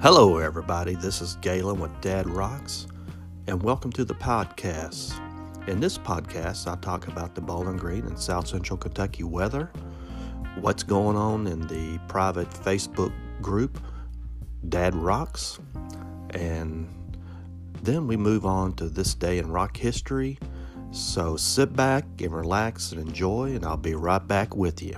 Hello, everybody. This is Galen with Dad Rocks, and welcome to the podcast. In this podcast, I talk about the Bowling Green and South Central Kentucky weather, what's going on in the private Facebook group Dad Rocks, and then we move on to this day in rock history. So sit back and relax and enjoy, and I'll be right back with you.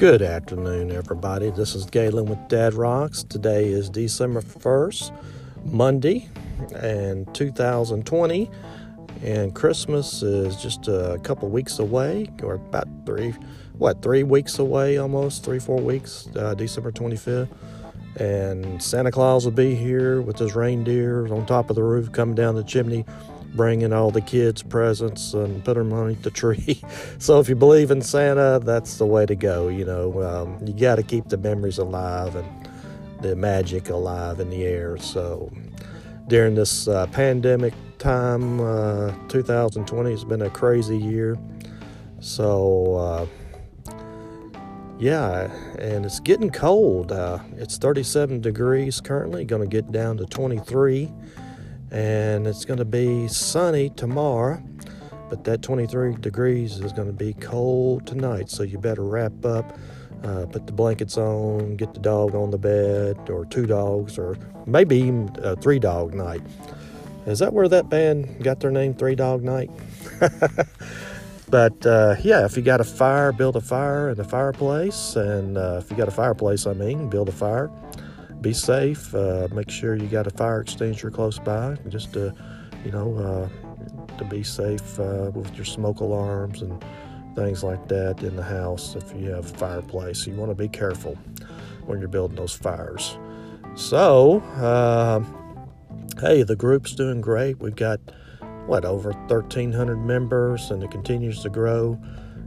Good afternoon, everybody. This is Galen with Dad Rocks. Today is December 1st, Monday, and 2020, and Christmas is just a couple weeks away, or about three, what, three weeks away almost, three, four weeks, uh, December 25th. And Santa Claus will be here with his reindeer on top of the roof coming down the chimney bringing all the kids presents and put them underneath the tree. so if you believe in Santa, that's the way to go. You know, um, you got to keep the memories alive and the magic alive in the air. So during this uh, pandemic time, uh, 2020 has been a crazy year. So uh, yeah, and it's getting cold. Uh, it's 37 degrees currently, going to get down to 23 and it's going to be sunny tomorrow but that 23 degrees is going to be cold tonight so you better wrap up uh, put the blankets on get the dog on the bed or two dogs or maybe even a three dog night. Is that where that band got their name three dog night? But uh, yeah if you got a fire build a fire in the fireplace and uh, if you got a fireplace i mean build a fire be safe. Uh, make sure you got a fire extinguisher close by, just to, you know, uh, to be safe uh, with your smoke alarms and things like that in the house. If you have a fireplace, you want to be careful when you're building those fires. So, uh, hey, the group's doing great. We've got what over 1,300 members, and it continues to grow.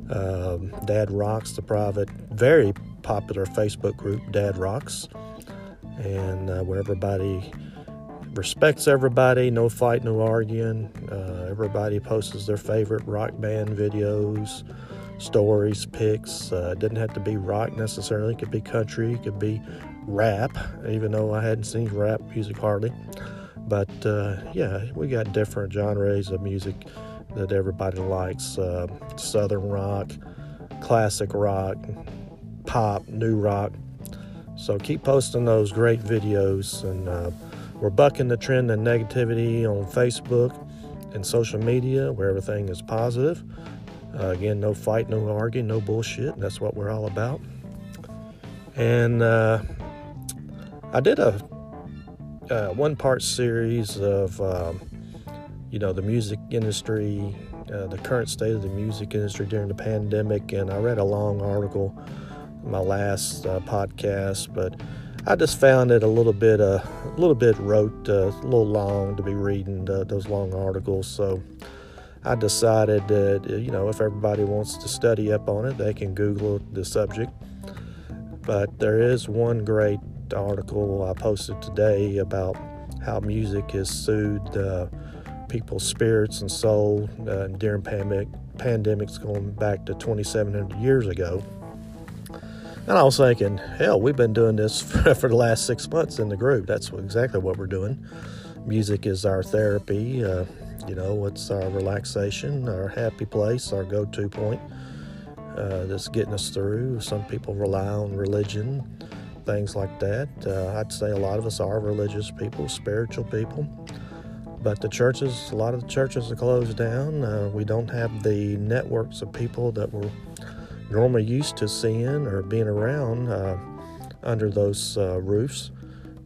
Um, Dad Rocks, the private, very popular Facebook group, Dad Rocks and uh, where everybody respects everybody, no fight, no arguing. Uh, everybody posts their favorite rock band videos, stories, pics. Uh, didn't have to be rock necessarily, it could be country, it could be rap, even though I hadn't seen rap music hardly. But uh, yeah, we got different genres of music that everybody likes uh, southern rock, classic rock, pop, new rock so keep posting those great videos, and uh, we're bucking the trend of negativity on Facebook and social media where everything is positive. Uh, again, no fight, no arguing, no bullshit. That's what we're all about. And uh, I did a, uh, one part series of, um, you know, the music industry, uh, the current state of the music industry during the pandemic, and I read a long article my last uh, podcast, but I just found it a little bit uh, a little bit wrote uh, a little long to be reading uh, those long articles. So I decided that you know if everybody wants to study up on it, they can Google the subject. But there is one great article I posted today about how music has soothed uh, people's spirits and soul uh, during pandemic pandemics going back to 2,700 years ago. And I was thinking, hell, we've been doing this for, for the last six months in the group. That's exactly what we're doing. Music is our therapy. Uh, you know, it's our relaxation, our happy place, our go to point uh, that's getting us through. Some people rely on religion, things like that. Uh, I'd say a lot of us are religious people, spiritual people. But the churches, a lot of the churches are closed down. Uh, we don't have the networks of people that were normally used to seeing or being around uh, under those uh, roofs,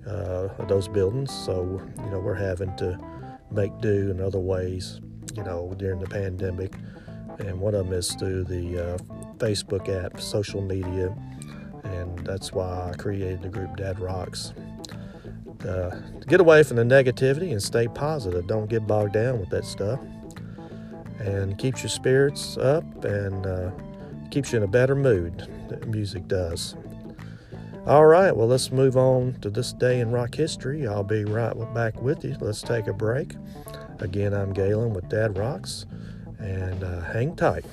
uh, those buildings. So, you know, we're having to make do in other ways, you know, during the pandemic. and one of them is through the uh, Facebook app, social media, and that's why I created the group Dad Rocks. Uh, get away from the negativity and stay positive. Don't get bogged down with that stuff, and keeps your spirits up and uh, keeps you in a better mood. Music does. All right, well, let's move on to this day in rock history. I'll be right back with you. Let's take a break. Again, I'm Galen with Dad Rocks, and uh, hang tight.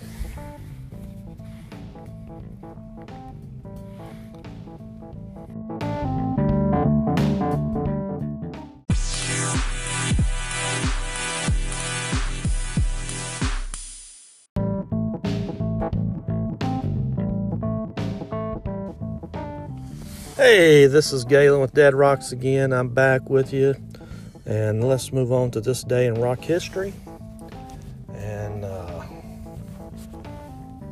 Hey, this is Galen with Dad Rocks again. I'm back with you, and let's move on to this day in rock history. And uh,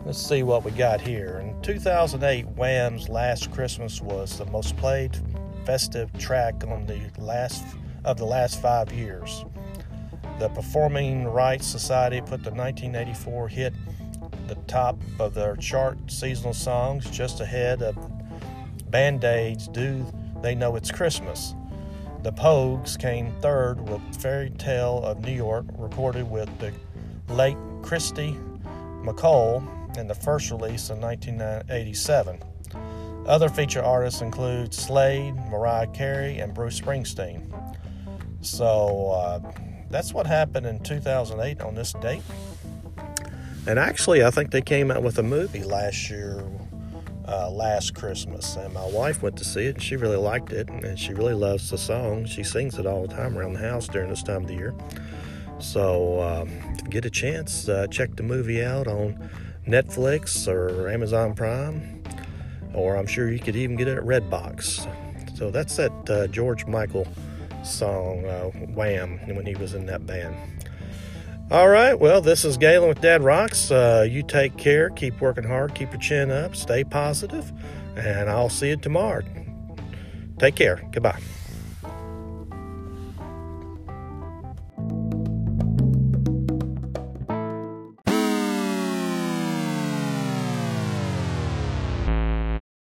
let's see what we got here. In 2008, Wham's "Last Christmas" was the most played festive track on the last of the last five years. The Performing Rights Society put the 1984 hit the top of their chart seasonal songs just ahead of Band Aids do They Know It's Christmas. The Pogues came third with Fairy Tale of New York, recorded with the late Kirsty MacColl in the first release in 1987. Other feature artists include Slade, Mariah Carey, and Bruce Springsteen. So uh, that's what happened in 2008 on this date. And actually, I think they came out with a movie last year uh, last Christmas, and my wife went to see it, and she really liked it, and she really loves the song. She sings it all the time around the house during this time of the year. So, um, get a chance, uh, check the movie out on Netflix or Amazon Prime, or I'm sure you could even get it at Redbox. So that's that uh, George Michael song, uh, Wham, when he was in that band. All right. Well, this is Galen with Dad Rocks. Uh, you take care. Keep working hard. Keep your chin up. Stay positive, And I'll see you tomorrow. Take care. Goodbye.